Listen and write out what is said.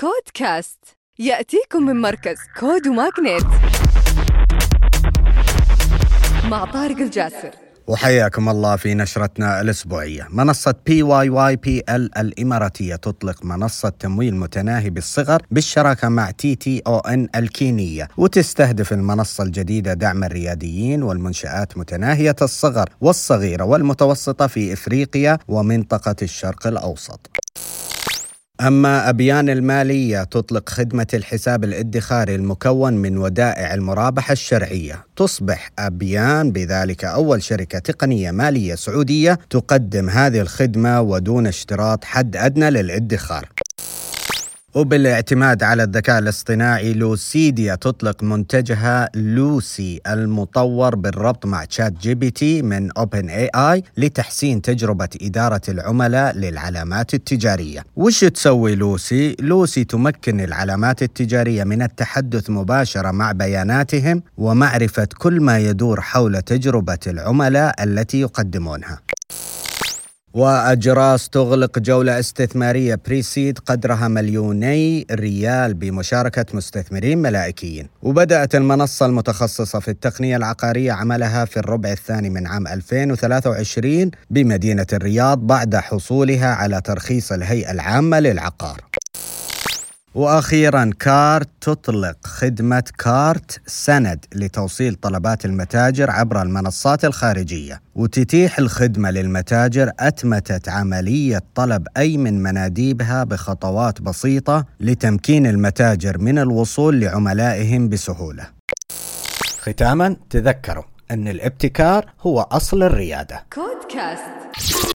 كودكاست. يأتيكم من مركز CODE و MAGNiTT مع طارق الجاسر. وحياكم الله في نشرتنا الأسبوعية. منصة بي واي واي بي ال الإماراتية تطلق منصة تمويل متناهي الصغر بالشراكة مع تي تي أو إن الكينية وتستهدف المنصة الجديدة دعم الرياديين والمنشآت متناهية الصغر والصغيرة والمتوسطة في إفريقيا ومنطقة الشرق الأوسط. أما أبيان المالية تطلق خدمة الحساب الادخاري المكون من ودائع المرابحة الشرعية. تصبح أبيان بذلك أول شركة تقنية مالية سعودية تقدم هذه الخدمة ودون اشتراط حد أدنى للادخار. وبالاعتماد على الذكاء الاصطناعي لوسيديا تطلق منتجها لوسي المطور بالربط مع ChatGPT من OpenAI لتحسين تجربة إدارة العملاء للعلامات التجارية وش تسوي لوسي؟ لوسي تمكن العلامات التجارية من التحدث مباشرة مع بياناتهم ومعرفة كل ما يدور حول تجربة العملاء التي يقدمونها وأجراس تغلق جولة استثمارية بريسيد قدرها مليوني ريال بمشاركة مستثمرين ملائكيين. وبدأت المنصة المتخصصة في التقنية العقارية عملها في الربع الثاني من عام 2023 بمدينة الرياض بعد حصولها على ترخيص الهيئة العامة للعقار. وأخيرا كارت تطلق خدمة كارت سند لتوصيل طلبات المتاجر عبر المنصات الخارجية. وتتيح الخدمة للمتاجر أتمتت عملية طلب أي من مناديبها بخطوات بسيطة لتمكين المتاجر من الوصول لعملائهم بسهولة. ختاما تذكروا أن الابتكار هو أصل الريادة. كودكاست.